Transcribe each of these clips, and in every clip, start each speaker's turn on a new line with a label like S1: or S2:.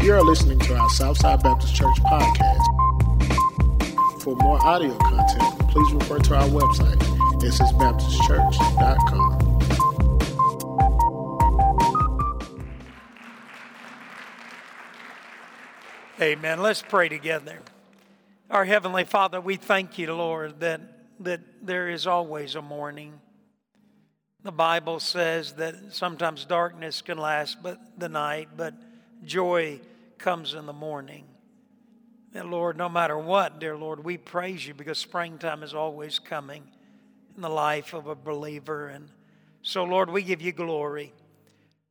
S1: You are listening to our Southside Baptist Church podcast. For more audio content, please refer to our website, ssbaptistchurch.com.
S2: Amen. Let's pray together. Our Heavenly Father, we thank you, Lord, that, that there is always a morning. The Bible says that sometimes darkness can last but the night, but joy comes in the morning. And Lord, no matter what, dear Lord, we praise you because springtime is always coming in the life of a believer. And so, Lord, we give you glory.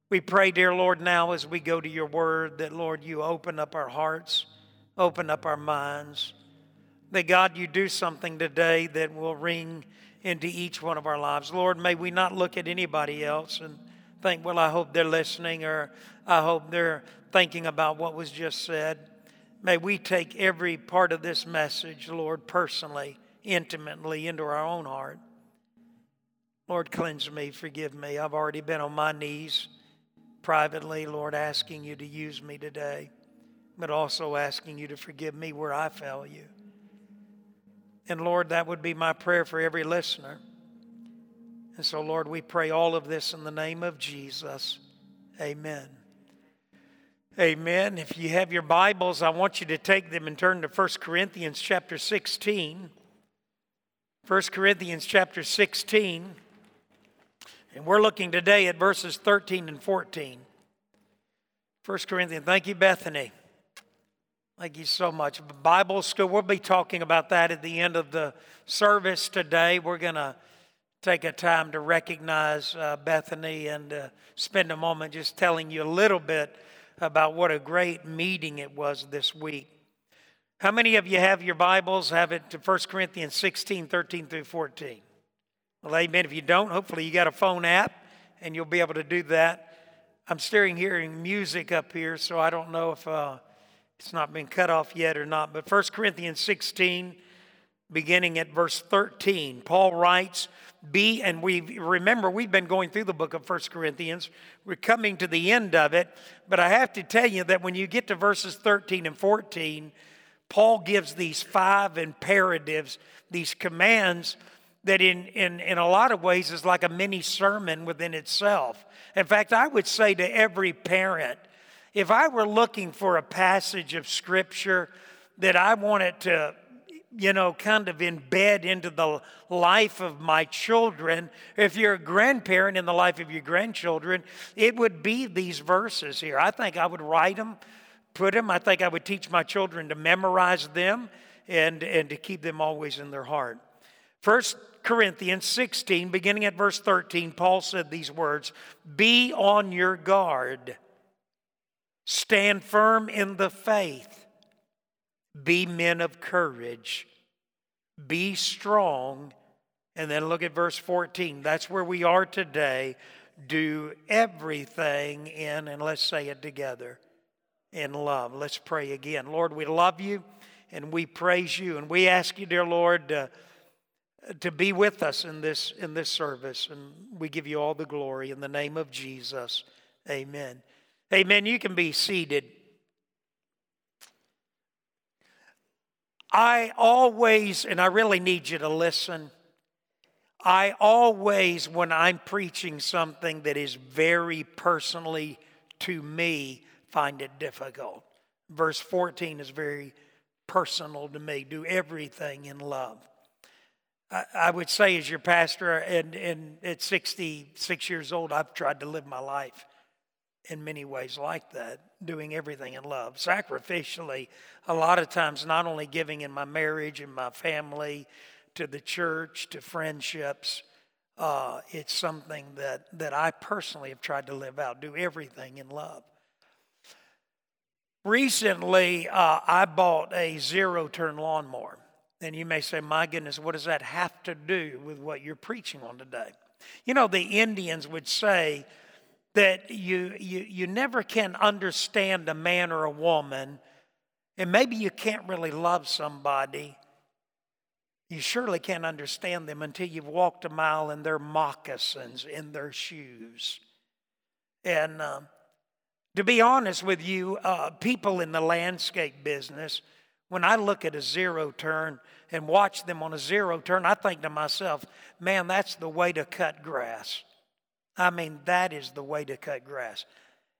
S2: We pray, dear Lord, now as we go to your word, that, Lord, you open up our hearts, open up our minds. That, God, you do something today that will ring into each one of our lives. Lord, may we not look at anybody else and think, well, I hope they're listening or I hope they're thinking about what was just said. May we take every part of this message, Lord, personally, intimately into our own heart. Lord, cleanse me, forgive me. I've already been on my knees privately, Lord, asking you to use me today, but also asking you to forgive me where I fail you. And Lord, that would be my prayer for every listener. And so, Lord, we pray all of this in the name of Jesus. Amen. Amen. If you have your Bibles, I want you to take them and turn to 1 Corinthians chapter 16. 1 Corinthians chapter 16. And we're looking today at verses 13 and 14. 1 Corinthians, thank you, Bethany. Thank you so much. Bible school, we'll be talking about that at the end of the service today. We're going to take a time to recognize uh, Bethany and uh, spend a moment just telling you a little bit about what a great meeting it was this week. How many of you have your Bibles? Have it to 1 Corinthians 16, 13 through 14. Well, amen. If you don't, hopefully you got a phone app and you'll be able to do that. I'm staring hearing music up here, so I don't know if uh, it's not been cut off yet or not. But 1 Corinthians 16, beginning at verse 13, Paul writes, Be, and we remember we've been going through the book of First Corinthians. We're coming to the end of it. But I have to tell you that when you get to verses 13 and 14, Paul gives these five imperatives, these commands that in, in, in a lot of ways is like a mini sermon within itself. In fact, I would say to every parent, if I were looking for a passage of scripture that I wanted to, you know, kind of embed into the life of my children, if you're a grandparent in the life of your grandchildren, it would be these verses here. I think I would write them, put them, I think I would teach my children to memorize them and, and to keep them always in their heart. First Corinthians 16, beginning at verse 13, Paul said these words Be on your guard, stand firm in the faith, be men of courage, be strong. And then look at verse 14. That's where we are today. Do everything in, and let's say it together, in love. Let's pray again. Lord, we love you and we praise you. And we ask you, dear Lord, to be with us in this in this service and we give you all the glory in the name of Jesus amen amen you can be seated I always and I really need you to listen. I always when I'm preaching something that is very personally to me find it difficult. Verse 14 is very personal to me. Do everything in love. I, would say, as your pastor, and, and at 66 years old, I've tried to live my life in many ways like that, doing everything in love, sacrificially. A lot of times, not only giving in my marriage and my family, to the church, to friendships. Uh, it's something that, that I personally have tried to live out, do everything in love. Recently, uh, I bought a zero turn lawnmower. And you may say, my goodness, what does that have to do with what you're preaching on today? You know, the Indians would say that you, you, you never can understand a man or a woman, and maybe you can't really love somebody. You surely can't understand them until you've walked a mile in their moccasins, in their shoes. And um, To be honest with you, uh, people in the landscape business, when I look at a zero turn and watch them on a zero turn, I think to myself, man, that's the way to cut grass. I mean, that is the way to cut grass.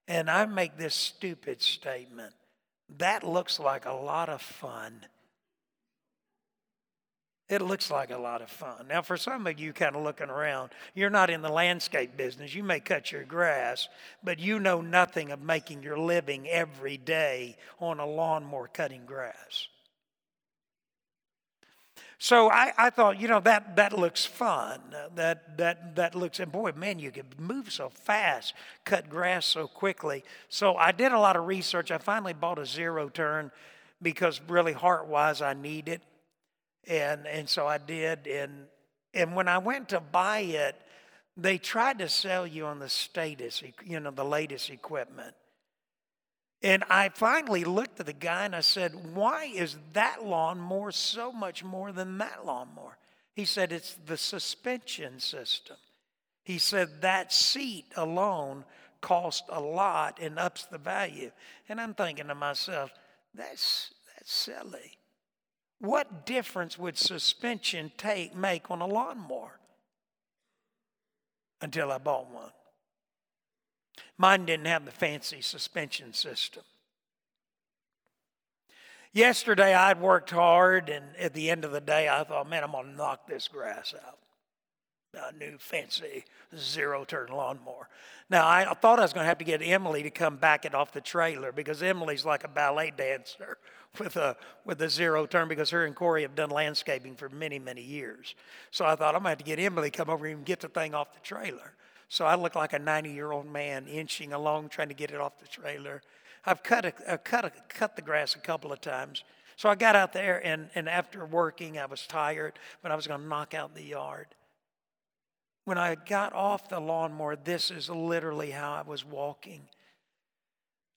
S2: And I make this stupid statement that looks like a lot of fun. It looks like a lot of fun. Now, for some of you kind of looking around, you're not in the landscape business. You may cut your grass, but you know nothing of making your living every day on a lawnmower cutting grass. So I, I thought, you know, that, that looks fun. That, that, that looks, and boy, man, you can move so fast, cut grass so quickly. So I did a lot of research. I finally bought a zero turn because really heart wise, I need it. And, and so I did. And, and when I went to buy it, they tried to sell you on the status, you know, the latest equipment. And I finally looked at the guy and I said, Why is that lawnmower so much more than that lawnmower? He said, It's the suspension system. He said, That seat alone cost a lot and ups the value. And I'm thinking to myself, That's, that's silly. What difference would suspension take, make on a lawnmower? Until I bought one. Mine didn't have the fancy suspension system. Yesterday, I'd worked hard, and at the end of the day, I thought, man, I'm going to knock this grass out. A new fancy zero turn lawnmower. Now, I thought I was going to have to get Emily to come back it off the trailer because Emily's like a ballet dancer with a, with a zero turn because her and Corey have done landscaping for many, many years. So I thought I'm going to have to get Emily to come over and get the thing off the trailer. So I look like a 90 year old man inching along trying to get it off the trailer. I've cut, a, cut, a, cut the grass a couple of times. So I got out there, and, and after working, I was tired, but I was going to knock out the yard. When I got off the lawnmower, this is literally how I was walking.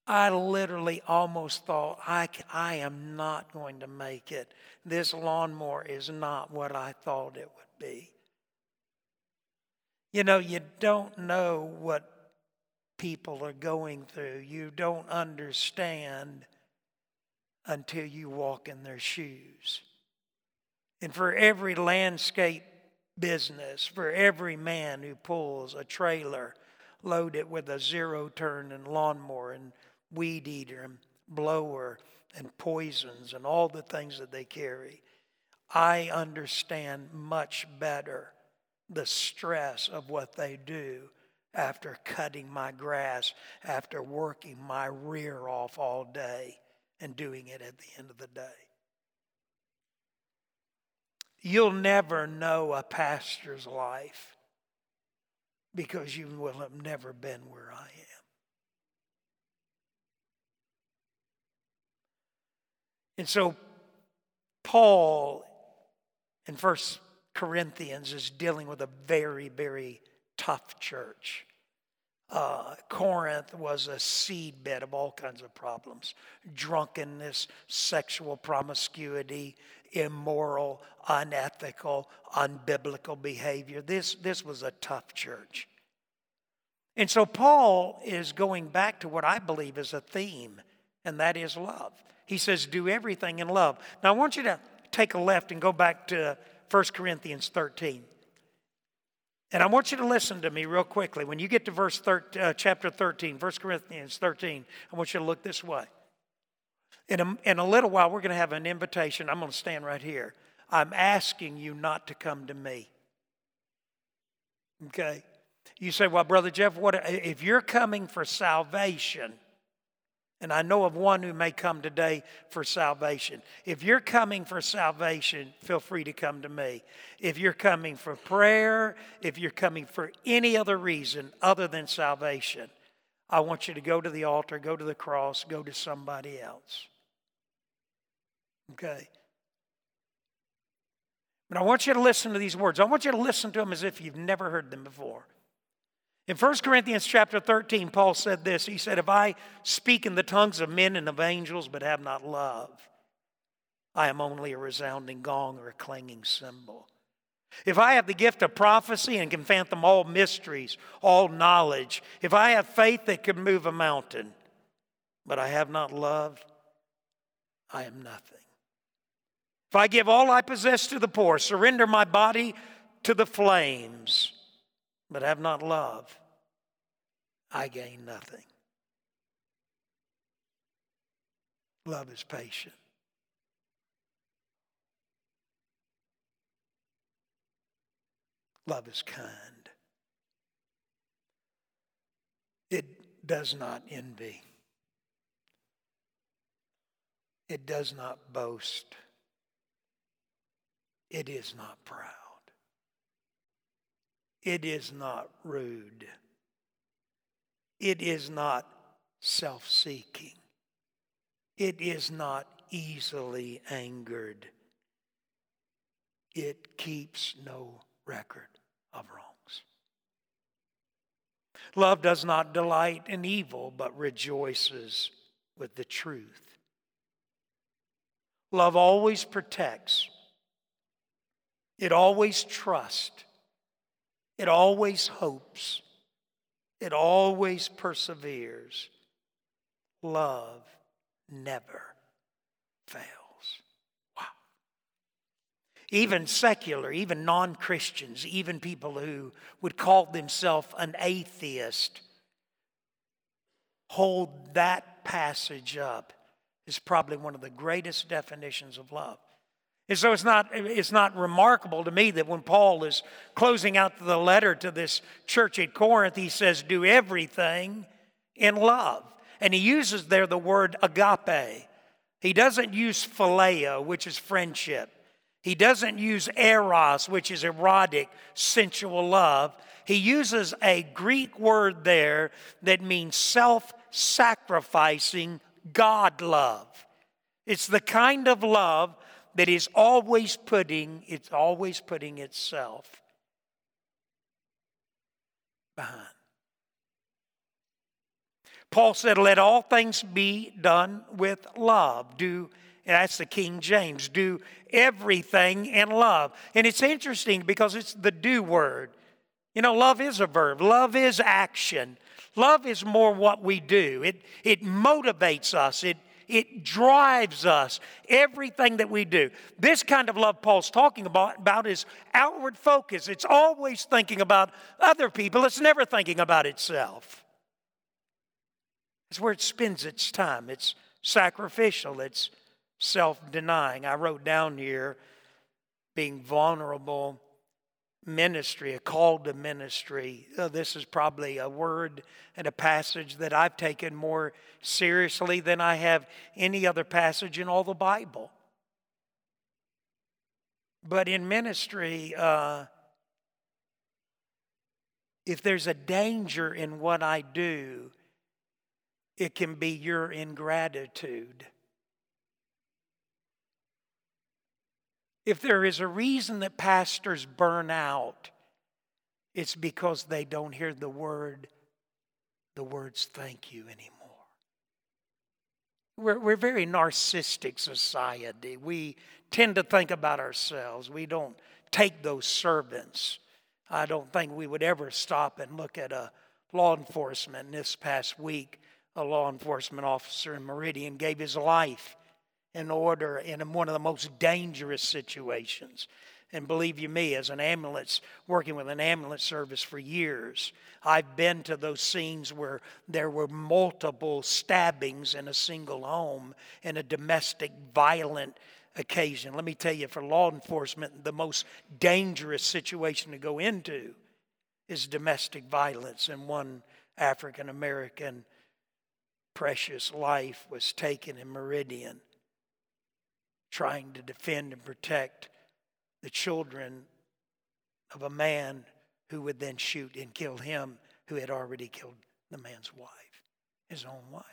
S2: I literally almost thought, I, I am not going to make it. This lawnmower is not what I thought it would be. You know, you don't know what people are going through, you don't understand until you walk in their shoes. And for every landscape business, for every man who pulls a trailer loaded with a zero turn and lawnmower and weed eater and blower and poisons and all the things that they carry, I understand much better the stress of what they do after cutting my grass, after working my rear off all day and doing it at the end of the day. You'll never know a pastor's life because you will have never been where I am. And so, Paul in First Corinthians is dealing with a very, very tough church. Uh, Corinth was a seedbed of all kinds of problems drunkenness, sexual promiscuity, immoral, unethical, unbiblical behavior. This, this was a tough church. And so Paul is going back to what I believe is a theme, and that is love. He says, Do everything in love. Now, I want you to take a left and go back to 1 Corinthians 13. And I want you to listen to me real quickly. When you get to verse 13, uh, chapter 13, 1 Corinthians 13, I want you to look this way. In a, in a little while, we're going to have an invitation. I'm going to stand right here. I'm asking you not to come to me. Okay? You say, well, Brother Jeff, what if you're coming for salvation? And I know of one who may come today for salvation. If you're coming for salvation, feel free to come to me. If you're coming for prayer, if you're coming for any other reason other than salvation, I want you to go to the altar, go to the cross, go to somebody else. Okay? But I want you to listen to these words. I want you to listen to them as if you've never heard them before. In 1 Corinthians chapter 13, Paul said this. He said, If I speak in the tongues of men and of angels but have not love, I am only a resounding gong or a clanging cymbal. If I have the gift of prophecy and can fathom all mysteries, all knowledge, if I have faith that can move a mountain, but I have not love, I am nothing. If I give all I possess to the poor, surrender my body to the flames, but have not love, I gain nothing. Love is patient. Love is kind. It does not envy. It does not boast. It is not proud. It is not rude. It is not self seeking. It is not easily angered. It keeps no record of wrongs. Love does not delight in evil, but rejoices with the truth. Love always protects, it always trusts, it always hopes, it always perseveres. Love never fails. Wow. Even secular, even non Christians, even people who would call themselves an atheist, hold that passage up is probably one of the greatest definitions of love. And so it's not, it's not remarkable to me that when Paul is closing out the letter to this church at Corinth, he says, Do everything in love. And he uses there the word agape. He doesn't use phileo, which is friendship. He doesn't use eros, which is erotic, sensual love. He uses a Greek word there that means self sacrificing God love. It's the kind of love that is always putting, it's always putting itself behind. Paul said, Let all things be done with love. Do that's the King James. Do everything in love. And it's interesting because it's the do word. You know, love is a verb, love is action. Love is more what we do. It, it motivates us. It, it drives us, everything that we do. This kind of love Paul's talking about, about is outward focus. It's always thinking about other people, it's never thinking about itself. It's where it spends its time. It's sacrificial, it's self denying. I wrote down here being vulnerable ministry, a call to ministry. Uh, this is probably a word and a passage that I've taken more seriously than I have any other passage in all the Bible. But in ministry, uh, if there's a danger in what I do, it can be your ingratitude. If there is a reason that pastors burn out, it's because they don't hear the word, the words thank you anymore. We're, we're very narcissistic society. We tend to think about ourselves. We don't take those servants. I don't think we would ever stop and look at a law enforcement. This past week, a law enforcement officer in Meridian gave his life in order in one of the most dangerous situations. And believe you me, as an ambulance, working with an ambulance service for years, I've been to those scenes where there were multiple stabbings in a single home in a domestic violent occasion. Let me tell you, for law enforcement, the most dangerous situation to go into is domestic violence. And one African American precious life was taken in Meridian trying to defend and protect the children of a man who would then shoot and kill him who had already killed the man's wife, his own wife.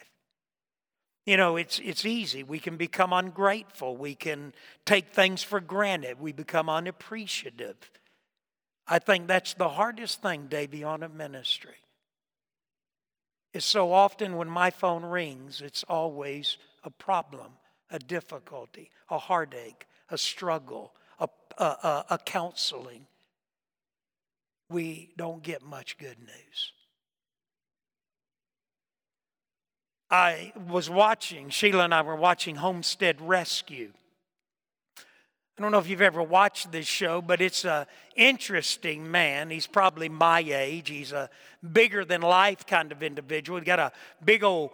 S2: You know, it's, it's easy. We can become ungrateful. We can take things for granted. We become unappreciative. I think that's the hardest thing, Davy, on a ministry. Is so often when my phone rings, it's always a problem a difficulty, a heartache, a struggle, a, a, a, a counseling, we don't get much good news. I was watching, Sheila and I were watching Homestead Rescue. I don't know if you've ever watched this show, but it's an interesting man. He's probably my age. He's a bigger than life kind of individual. He's got a big old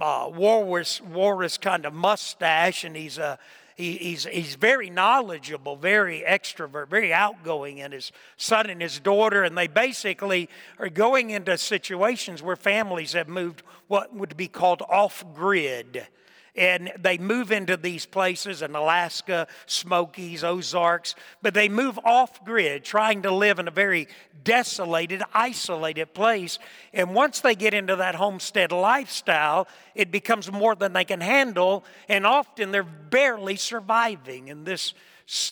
S2: uh, walrus, walrus kind of mustache, and he's a he, he's, he's very knowledgeable, very extrovert, very outgoing, and his son and his daughter, and they basically are going into situations where families have moved what would be called off grid and they move into these places in Alaska, Smokies, Ozarks, but they move off grid, trying to live in a very desolated, isolated place. And once they get into that homestead lifestyle, it becomes more than they can handle, and often they're barely surviving. in this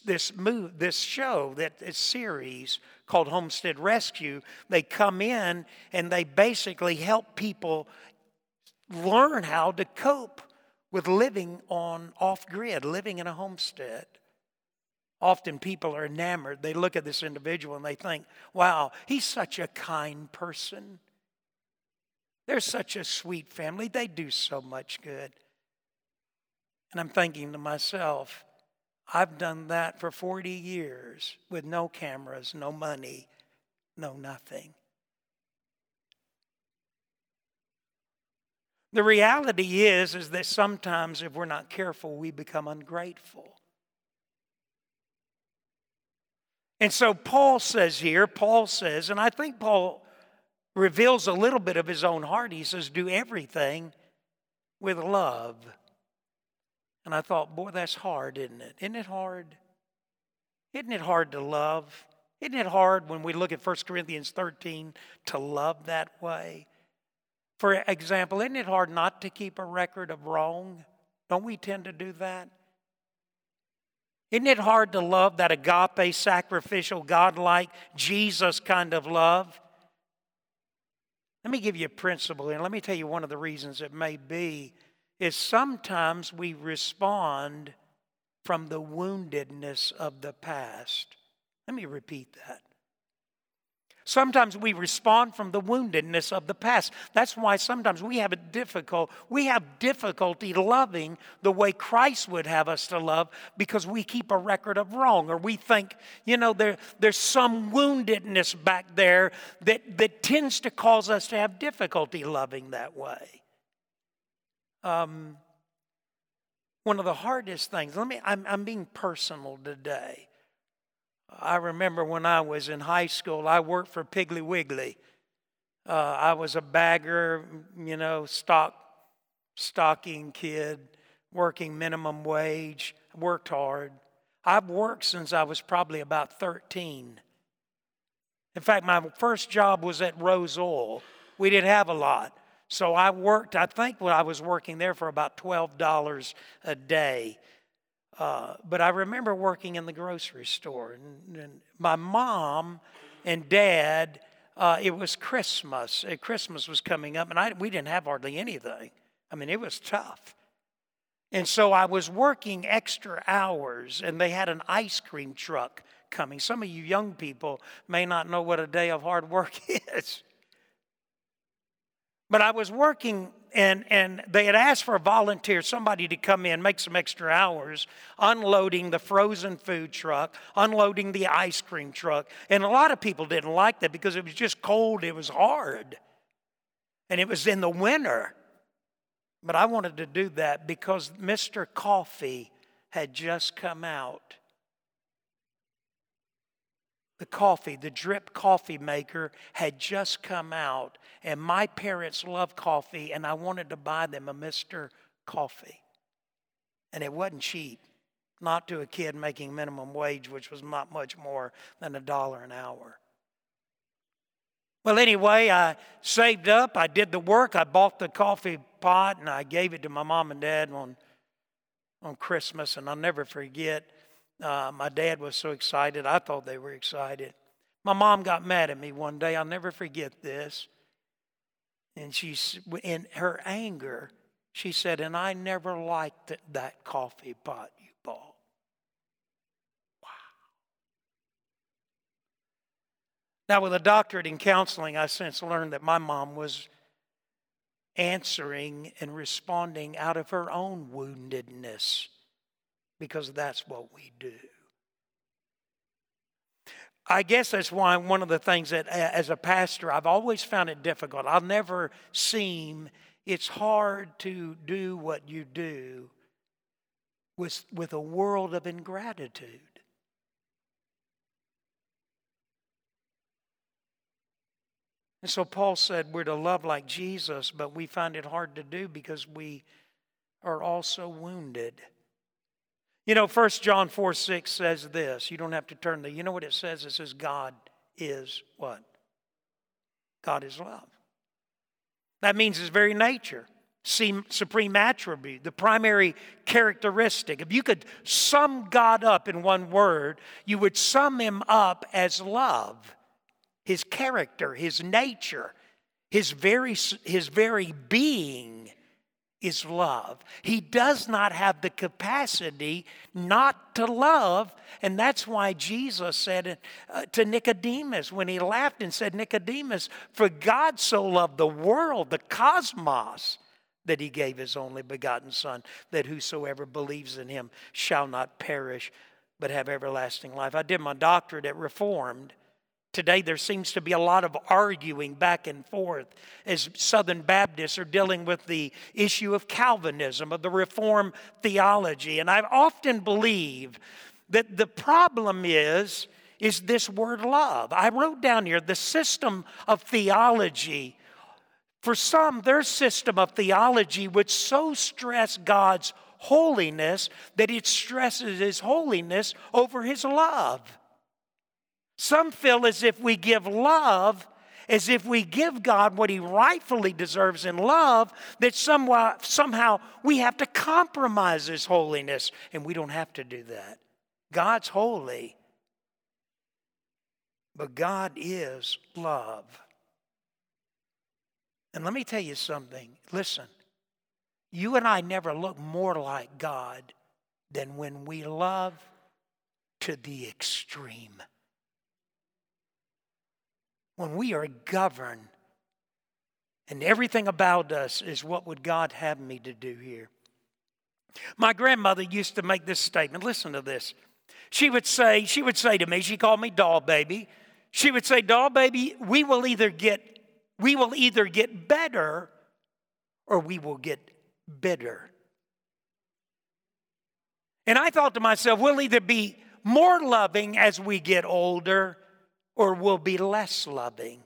S2: this move, this show, that this series called Homestead Rescue, they come in and they basically help people learn how to cope with living on off grid, living in a homestead. Often people are enamored. They look at this individual and they think, wow, he's such a kind person. They're such a sweet family. They do so much good. And I'm thinking to myself, I've done that for 40 years with no cameras, no money, no nothing. The reality is is that sometimes if we're not careful, we become ungrateful. And so Paul says here, Paul says, and I think Paul reveals a little bit of his own heart. He says, do everything with love. And I thought, boy, that's hard, isn't it? Isn't it hard? Isn't it hard to love? Isn't it hard when we look at 1 Corinthians 13 to love that way? For example, isn't it hard not to keep a record of wrong? Don't we tend to do that? Isn't it hard to love that agape, sacrificial, godlike, Jesus kind of love? Let me give you a principle, and let me tell you one of the reasons it may be is sometimes we respond from the woundedness of the past. Let me repeat that. Sometimes we respond from the woundedness of the past. That's why sometimes we have a difficult we have difficulty loving the way Christ would have us to love because we keep a record of wrong or we think, you know, there, there's some woundedness back there that, that tends to cause us to have difficulty loving that way. Um, one of the hardest things, let me, I'm, I'm being personal today. I remember when I was in high school, I worked for Piggly Wiggly. Uh, I was a bagger, you know, stock, stocking kid, working minimum wage, worked hard. I've worked since I was probably about 13. In fact, my first job was at Rose Oil. We didn't have a lot. So I worked, I think when I was working there for about $12 a day. Uh, but I remember working in the grocery store, and, and my mom and dad. Uh, it was Christmas. Uh, Christmas was coming up, and I, we didn't have hardly anything. I mean, it was tough. And so I was working extra hours, and they had an ice cream truck coming. Some of you young people may not know what a day of hard work is. But I was working and, and they had asked for a volunteer, somebody to come in, make some extra hours, unloading the frozen food truck, unloading the ice cream truck. And a lot of people didn't like that because it was just cold, it was hard. And it was in the winter. But I wanted to do that because Mr. Coffee had just come out the coffee, the drip coffee maker had just come out, and my parents love coffee, and I wanted to buy them a Mr. Coffee. And it wasn't cheap, not to a kid making minimum wage, which was not much more than a dollar an hour. Well, anyway, I saved up, I did the work, I bought the coffee pot, and I gave it to my mom and dad on, on Christmas, and I'll never forget uh, my dad was so excited. I thought they were excited. My mom got mad at me one day. I'll never forget this. And she, in her anger, she said, And I never liked that coffee pot you bought. Wow. Now, with a doctorate in counseling, I since learned that my mom was answering and responding out of her own woundedness because that's what we do. I guess that's why one of the things that, as a pastor, I've always found it difficult. I'll never seem, it's hard to do what you do with, with a world of ingratitude. And so Paul said we're to love like Jesus, but we find it hard to do because we are also wounded. You know, 1 John 4 6 says this. You don't have to turn the, You know what it says? It says, God is what? God is love. That means his very nature, supreme attribute, the primary characteristic. If you could sum God up in one word, you would sum him up as love his character, his nature, his very, his very being is love. He does not have the capacity not to love. And that's why Jesus said uh, to Nicodemus when he laughed and said, Nicodemus, for God so loved the world, the cosmos, that he gave his only begotten Son, that whosoever believes in him shall not perish, but have everlasting life. I did my doctorate at Reformed. Today, there seems to be a lot of arguing back and forth as Southern Baptists are dealing with the issue of Calvinism, of the Reformed theology. And I often believe that the problem is, is this word love. I wrote down here the system of theology. For some, their system of theology would so stress God's holiness that it stresses his holiness over his love. Some feel as if we give love, as if we give God what he rightfully deserves in love, that somehow, somehow we have to compromise his holiness. And we don't have to do that. God's holy, but God is love. And let me tell you something. Listen, you and I never look more like God than when we love to the extreme when we are governed and everything about us is what would God have me to do here. My grandmother used to make this statement. Listen to this. She would say, she would say to me, she called me doll baby. She would say, doll baby, we will either get, we will either get better or we will get bitter. And I thought to myself, we'll either be more loving as we get older or we'll be less loving.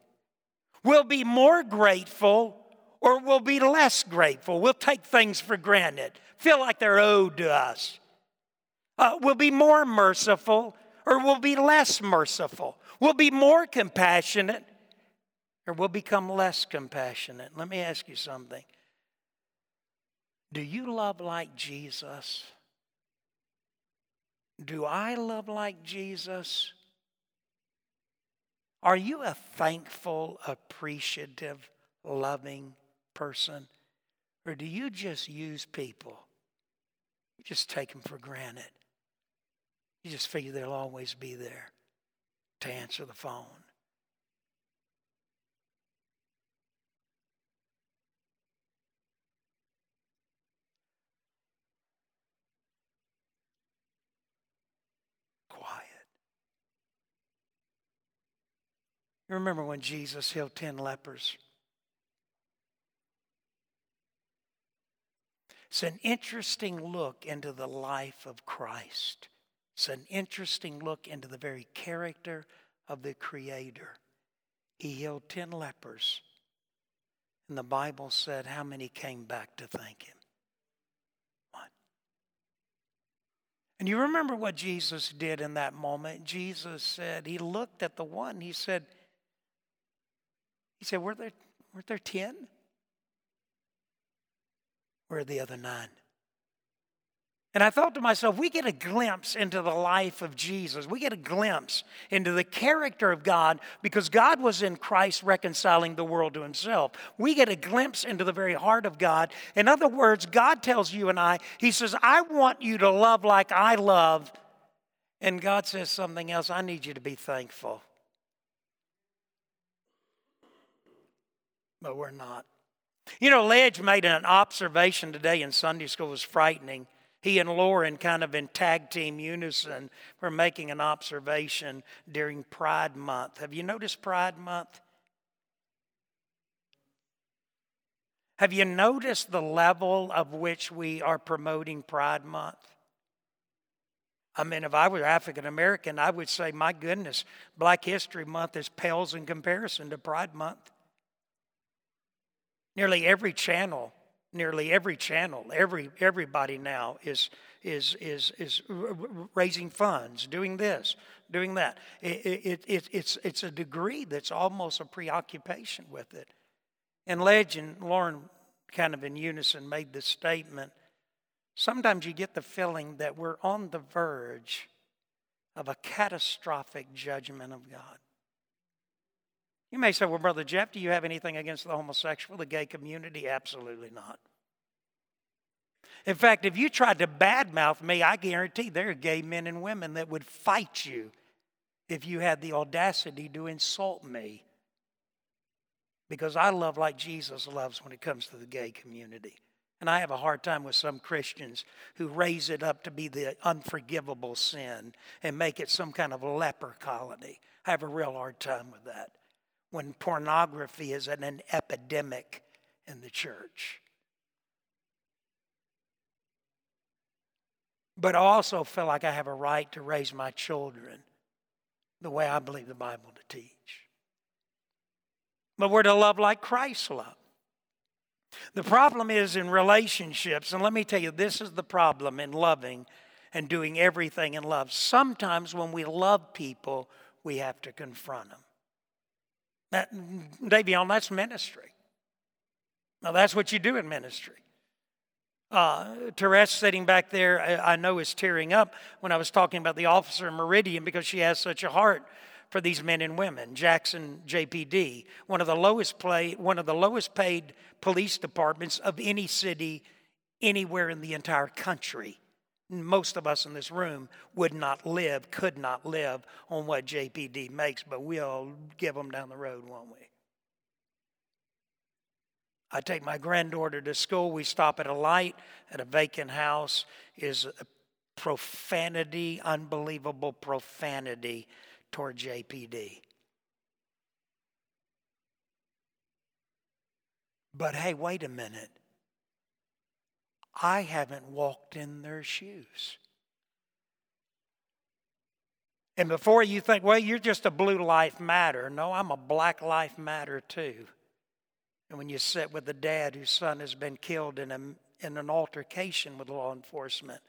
S2: We'll be more grateful or we'll be less grateful. We'll take things for granted, feel like they're owed to us. Uh, we'll be more merciful or we'll be less merciful. We'll be more compassionate or we'll become less compassionate. Let me ask you something. Do you love like Jesus? Do I love like Jesus? Are you a thankful, appreciative, loving person? Or do you just use people? You just take them for granted. You just figure they'll always be there to answer the phone. You remember when Jesus healed 10 lepers? It's an interesting look into the life of Christ. It's an interesting look into the very character of the Creator. He healed 10 lepers. And the Bible said how many came back to thank Him? One. And you remember what Jesus did in that moment? Jesus said, He looked at the one, He said, he said, Were there, weren't there 10? Where are the other nine? And I thought to myself, we get a glimpse into the life of Jesus. We get a glimpse into the character of God because God was in Christ reconciling the world to himself. We get a glimpse into the very heart of God. In other words, God tells you and I, He says, I want you to love like I love. And God says something else, I need you to be thankful. But we're not. You know, Ledge made an observation today in Sunday school was frightening. He and Lauren, kind of in tag team unison, were making an observation during Pride Month. Have you noticed Pride Month? Have you noticed the level of which we are promoting Pride Month? I mean, if I were African American, I would say, my goodness, Black History Month is pales in comparison to Pride Month. Nearly every channel, nearly every channel, every everybody now is is is is raising funds, doing this, doing that. It, it, it, it's it's a degree that's almost a preoccupation with it. And Legend, Lauren, kind of in unison, made this statement. Sometimes you get the feeling that we're on the verge of a catastrophic judgment of God. You may say, well, Brother Jeff, do you have anything against the homosexual, the gay community? Absolutely not. In fact, if you tried to badmouth me, I guarantee there are gay men and women that would fight you if you had the audacity to insult me. Because I love like Jesus loves when it comes to the gay community. And I have a hard time with some Christians who raise it up to be the unforgivable sin and make it some kind of leper colony. I have a real hard time with that when pornography is an epidemic in the church. But I also feel like I have a right to raise my children the way I believe the Bible to teach. But we're to love like Christ loved. The problem is in relationships, and let me tell you, this is the problem in loving and doing everything in love. Sometimes when we love people, we have to confront them. That, Davion, that's ministry. Now, that's what you do in ministry. Uh, Therese sitting back there, I, I know is tearing up when I was talking about the officer in Meridian because she has such a heart for these men and women. Jackson JPD, one of the lowest play, one of the lowest paid police departments of any city anywhere in the entire country most of us in this room would not live, could not live on what JPD makes, but we'll give them down the road, won't we? I take my granddaughter to school. We stop at a light at a vacant house. Is a profanity, unbelievable profanity toward JPD. But hey, wait a minute. I haven't walked in their shoes. And before you think, well, you're just a blue life matter. No, I'm a black life matter too. And when you sit with a dad whose son has been killed in, a, in an altercation with law enforcement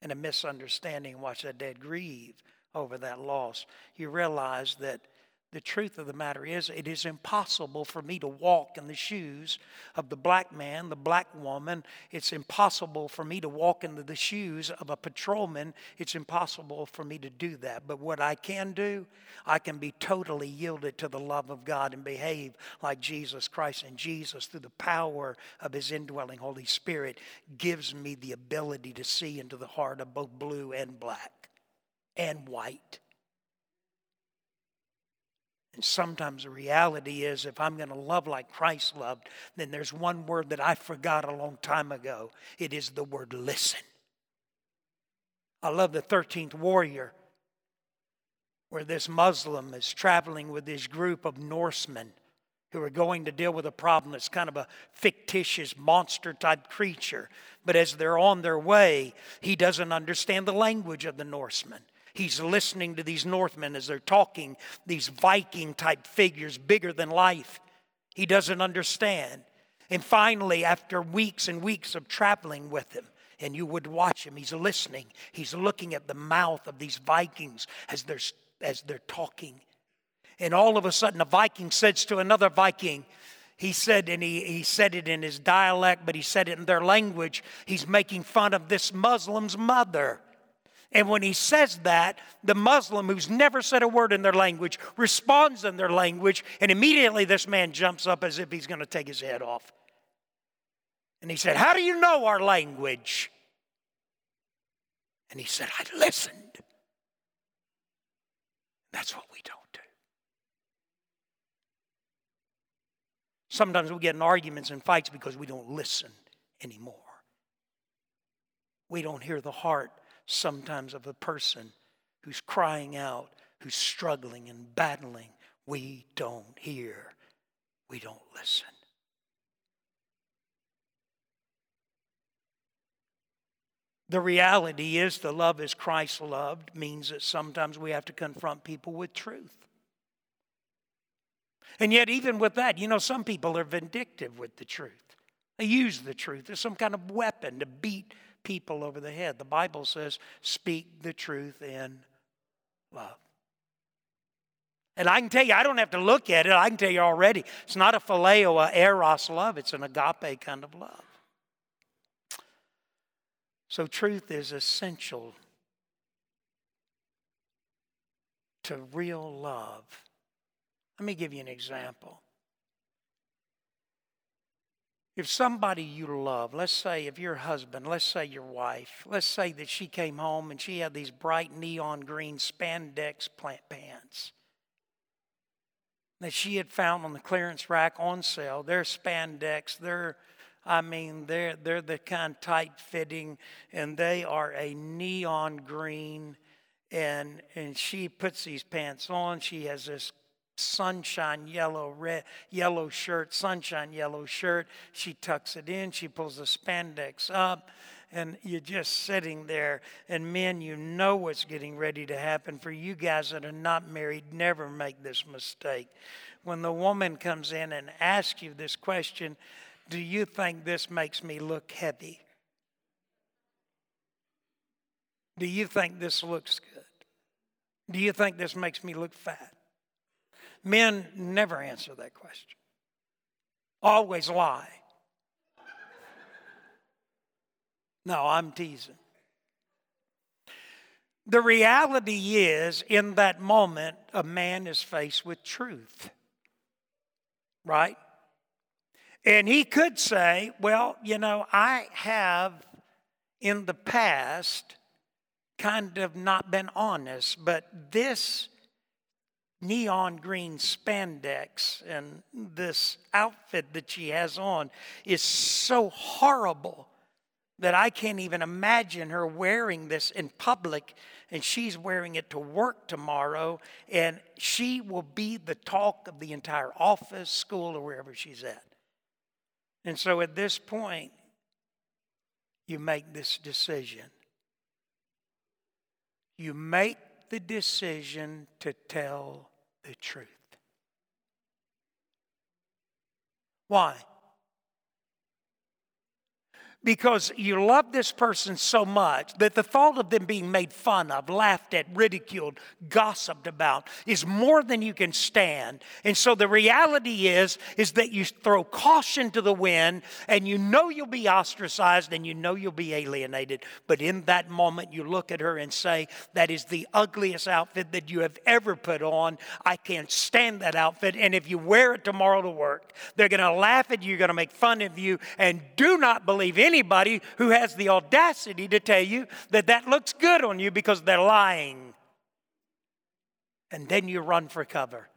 S2: and a misunderstanding, watch that dad grieve over that loss, you realize that the truth of the matter is, it is impossible for me to walk in the shoes of the black man, the black woman. It's impossible for me to walk into the shoes of a patrolman. It's impossible for me to do that. But what I can do, I can be totally yielded to the love of God and behave like Jesus Christ. And Jesus, through the power of his indwelling Holy Spirit, gives me the ability to see into the heart of both blue and black and white and sometimes the reality is, if I'm going to love like Christ loved, then there's one word that I forgot a long time ago. It is the word listen. I love the 13th warrior, where this Muslim is traveling with this group of Norsemen who are going to deal with a problem that's kind of a fictitious monster type creature. But as they're on their way, he doesn't understand the language of the Norsemen. He's listening to these Northmen as they're talking, these Viking type figures, bigger than life. He doesn't understand. And finally, after weeks and weeks of traveling with him, and you would watch him, he's listening. He's looking at the mouth of these Vikings as they're, as they're talking. And all of a sudden, a Viking says to another Viking, he said, and he, he said it in his dialect, but he said it in their language. He's making fun of this Muslim's mother. And when he says that, the Muslim who's never said a word in their language responds in their language, and immediately this man jumps up as if he's going to take his head off. And he said, How do you know our language? And he said, I listened. That's what we don't do. Sometimes we get in arguments and fights because we don't listen anymore. We don't hear the heart sometimes of a person who's crying out, who's struggling and battling. We don't hear, we don't listen. The reality is, the love as Christ loved means that sometimes we have to confront people with truth. And yet, even with that, you know, some people are vindictive with the truth. They use the truth as some kind of weapon to beat people over the head. The Bible says, speak the truth in love. And I can tell you, I don't have to look at it. I can tell you already, it's not a phileo, a eros love. It's an agape kind of love. So truth is essential to real love. Let me give you an example. If somebody you love, let's say if your husband, let's say your wife, let's say that she came home and she had these bright neon green spandex plant pants that she had found on the clearance rack on sale. They're spandex, they're I mean, they're, they're the kind tight fitting, and they are a neon green. And, and she puts these pants on. She has this sunshine yellow red yellow shirt sunshine yellow shirt. She tucks it in she pulls the spandex up and you're just sitting there. And men you know what's getting ready to happen for you guys that are not married. Never make this mistake. When the woman comes in and asks you this question do you think this makes me look heavy do you think this looks good? Do you think this makes me look fat Men never answer that question, always lie. No, I'm teasing. The reality is, in that moment, a man is faced with truth, right? And he could say, Well, you know, I have in the past kind of not been honest, but this neon green spandex and this outfit that she has on is so horrible that I can't even imagine her wearing this in public and she's wearing it to work tomorrow and she will be the talk of the entire office, school, or wherever she's at. And so at this point, you make this decision. You make the decision to tell the truth. Why? Because you love this person so much that the thought of them being made fun of, laughed at, ridiculed, gossiped about is more than you can stand. And so the reality is is that you throw caution to the wind and you know you'll be ostracized and you know you'll be alienated, but in that moment you look at her and say that is the ugliest outfit that you have ever put on. I can't stand that outfit and if you wear it tomorrow to work, they're going to laugh at you, going to make fun of you and do not believe any anybody who has the audacity to tell you that that looks good on you because they're lying. And then you run for cover.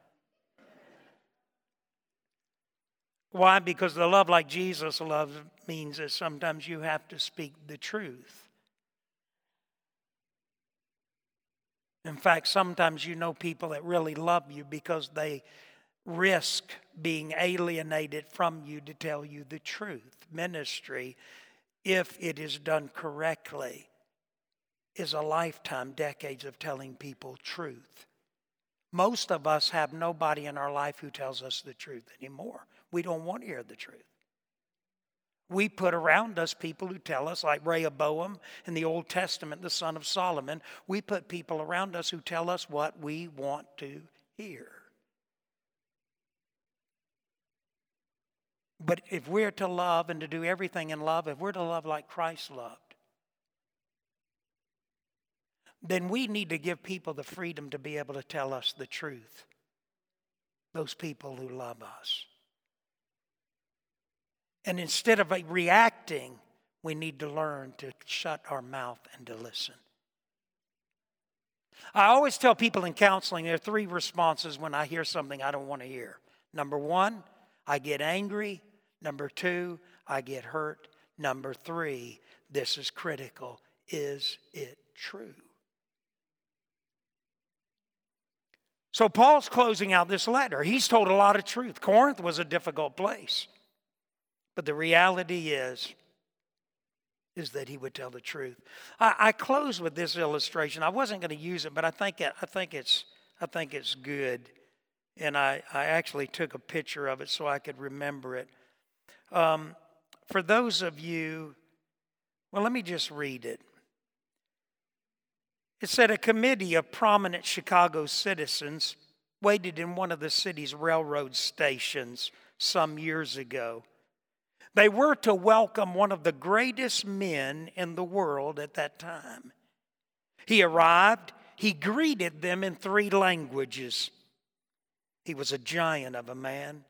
S2: Why? Because the love like Jesus loves means that sometimes you have to speak the truth. In fact, sometimes you know people that really love you because they risk being alienated from you to tell you the truth. Ministry if it is done correctly, is a lifetime, decades of telling people truth. Most of us have nobody in our life who tells us the truth anymore. We don't want to hear the truth. We put around us people who tell us, like Rehoboam in the Old Testament, the son of Solomon, we put people around us who tell us what we want to hear. But if we're to love and to do everything in love, if we're to love like Christ loved, then we need to give people the freedom to be able to tell us the truth. Those people who love us. And instead of reacting, we need to learn to shut our mouth and to listen. I always tell people in counseling there are three responses when I hear something I don't want to hear. Number one, I get angry. Number two, I get hurt. Number three, this is critical. Is it true? So Paul's closing out this letter. He's told a lot of truth. Corinth was a difficult place. But the reality is, is that he would tell the truth. I, I close with this illustration. I wasn't going to use it, but I think it, I think it's I think it's good, and I I actually took a picture of it so I could remember it. Um, for those of you, well, let me just read it. It said a committee of prominent Chicago citizens waited in one of the city's railroad stations some years ago. They were to welcome one of the greatest men in the world at that time. He arrived, he greeted them in three languages. He was a giant of a man,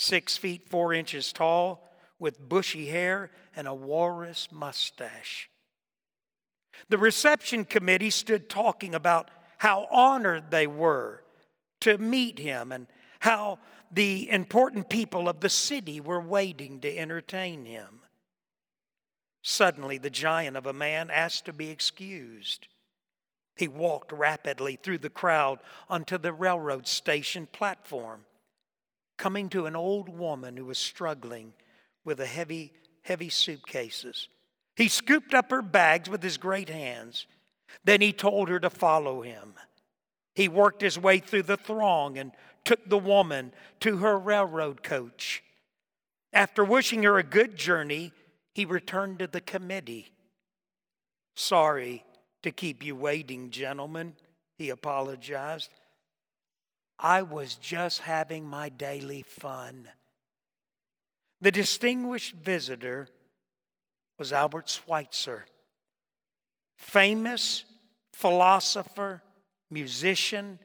S2: six feet four inches tall, with bushy hair and a walrus mustache. The reception committee stood talking about how honored they were to meet him and how the important people of the city were waiting to entertain him. Suddenly, the giant of a man asked to be excused. He walked rapidly through the crowd onto the railroad station platform, coming to an old woman who was struggling with a heavy, heavy suitcases. He scooped up her bags with his great hands. Then he told her to follow him. He worked his way through the throng and took the woman to her railroad coach. After wishing her a good journey, he returned to the committee. Sorry to keep you waiting, gentlemen, he apologized. I was just having my daily fun. The distinguished visitor was Albert Schweitzer, famous philosopher, musician,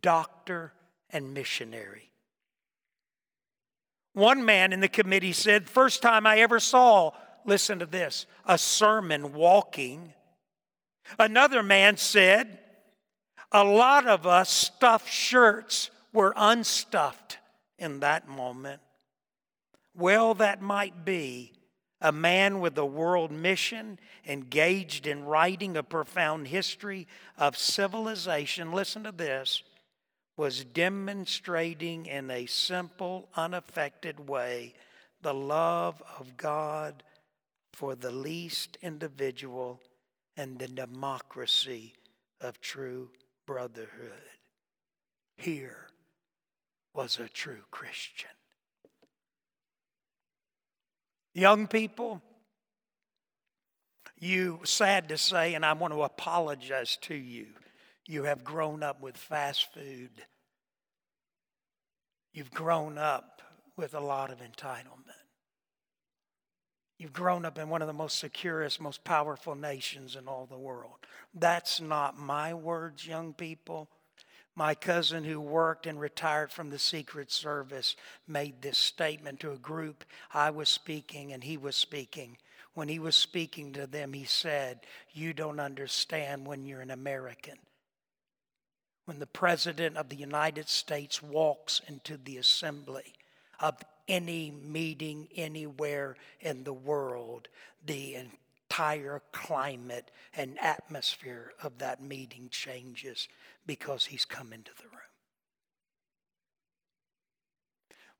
S2: doctor, and missionary. One man in the committee said, First time I ever saw, listen to this, a sermon walking. Another man said, A lot of us stuffed shirts were unstuffed in that moment. Well, that might be a man with a world mission engaged in writing a profound history of civilization. Listen to this was demonstrating in a simple, unaffected way the love of God for the least individual and the democracy of true brotherhood. Here was a true Christian. Young people, you, sad to say, and I want to apologize to you, you have grown up with fast food. You've grown up with a lot of entitlement. You've grown up in one of the most securest, most powerful nations in all the world. That's not my words, young people. My cousin, who worked and retired from the Secret Service, made this statement to a group I was speaking and he was speaking. When he was speaking to them, he said, You don't understand when you're an American. When the President of the United States walks into the assembly of any meeting anywhere in the world, the entire climate and atmosphere of that meeting changes because he's come into the room.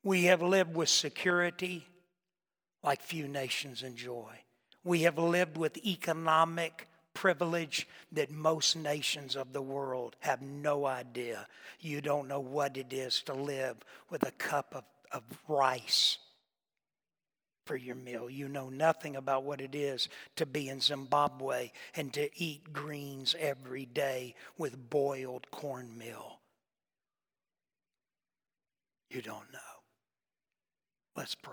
S2: We have lived with security like few nations enjoy. We have lived with economic privilege that most nations of the world have no idea. You don't know what it is to live with a cup of, of rice for your meal. You know nothing about what it is to be in Zimbabwe and to eat greens every day with boiled cornmeal. You don't know. Let's pray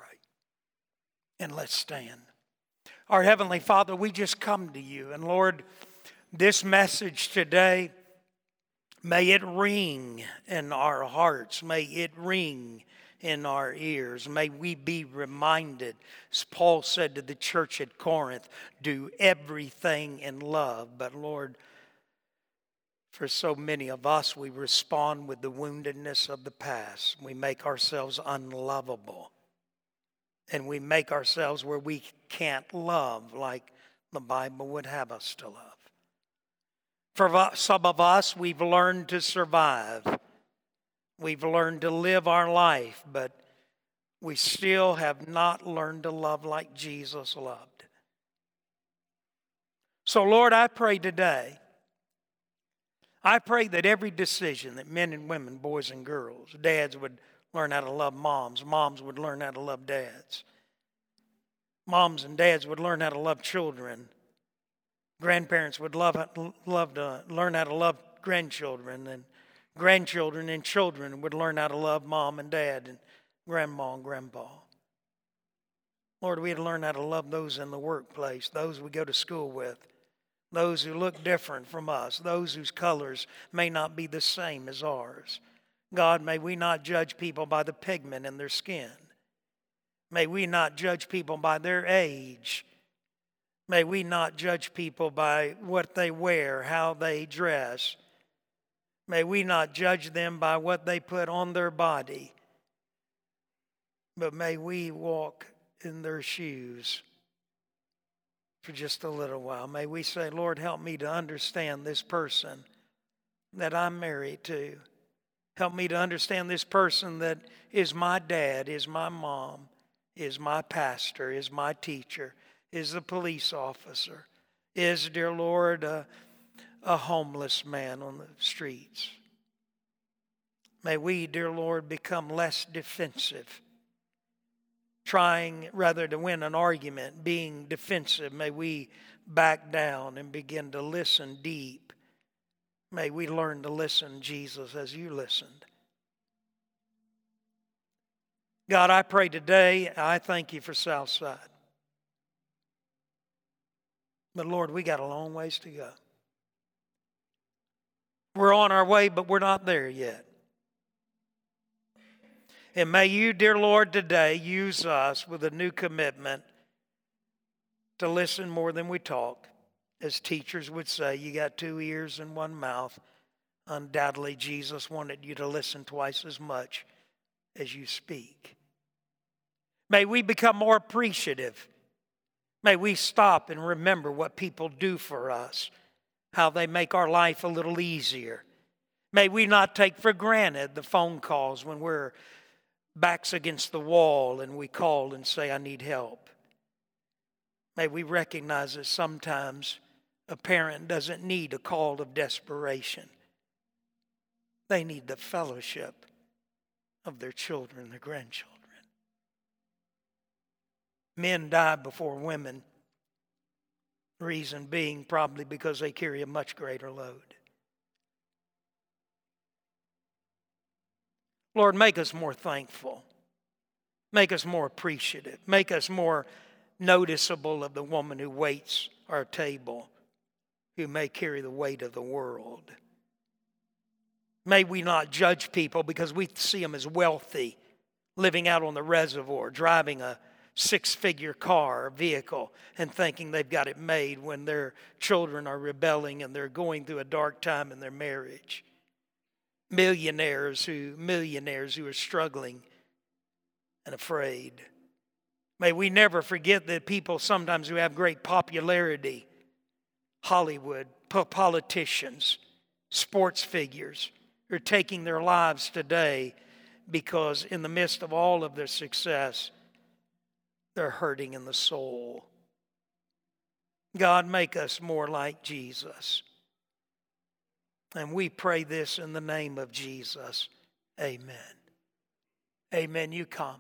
S2: and let's stand. Our Heavenly Father, we just come to you. And Lord, this message today, may it ring in our hearts. May it ring in our ears. May we be reminded, as Paul said to the church at Corinth, do everything in love. But Lord, For so many of us, we respond with the woundedness of the past. We make ourselves unlovable. And we make ourselves where we can't love like the Bible would have us to love. For some of us, we've learned to survive. We've learned to live our life, but we still have not learned to love like Jesus loved. So, Lord, I pray today I pray that every decision that men and women, boys and girls, dads would learn how to love moms, moms would learn how to love dads, moms and dads would learn how to love children, grandparents would love, love to learn how to love grandchildren, and grandchildren and children would learn how to love mom and dad and grandma and grandpa. Lord, we'd learn how to love those in the workplace, those we go to school with, those who look different from us, those whose colors may not be the same as ours. God, may we not judge people by the pigment in their skin. May we not judge people by their age. May we not judge people by what they wear, how they dress. May we not judge them by what they put on their body. But may we walk in their shoes for just a little while. May we say, Lord, help me to understand this person that I'm married to. Help me to understand this person that is my dad, is my mom, is my pastor, is my teacher, is the police officer, is, dear Lord, a, a homeless man on the streets. May we, dear Lord, become less defensive trying rather to win an argument, being defensive. May we back down and begin to listen deep. May we learn to listen, Jesus, as you listened. God, I pray today, I thank you for Southside. But Lord, we got a long ways to go. We're on our way, but we're not there yet. And may you, dear Lord, today use us with a new commitment to listen more than we talk. As teachers would say, you got two ears and one mouth. Undoubtedly, Jesus wanted you to listen twice as much as you speak. May we become more appreciative. May we stop and remember what people do for us, how they make our life a little easier. May we not take for granted the phone calls when we're backs against the wall and we call and say, I need help. May we recognize that sometimes a parent doesn't need a call of desperation, they need the fellowship of their children, their grandchildren. Men die before women, reason being probably because they carry a much greater load. Lord, make us more thankful. Make us more appreciative. Make us more noticeable of the woman who waits our table, who may carry the weight of the world. May we not judge people because we see them as wealthy, living out on the reservoir, driving a six figure car or vehicle, and thinking they've got it made when their children are rebelling and they're going through a dark time in their marriage millionaires who millionaires who are struggling and afraid. May we never forget that people sometimes who have great popularity, Hollywood, politicians, sports figures, are taking their lives today because in the midst of all of their success, they're hurting in the soul. God, make us more like Jesus. And we pray this in the name of Jesus. Amen. Amen. You come.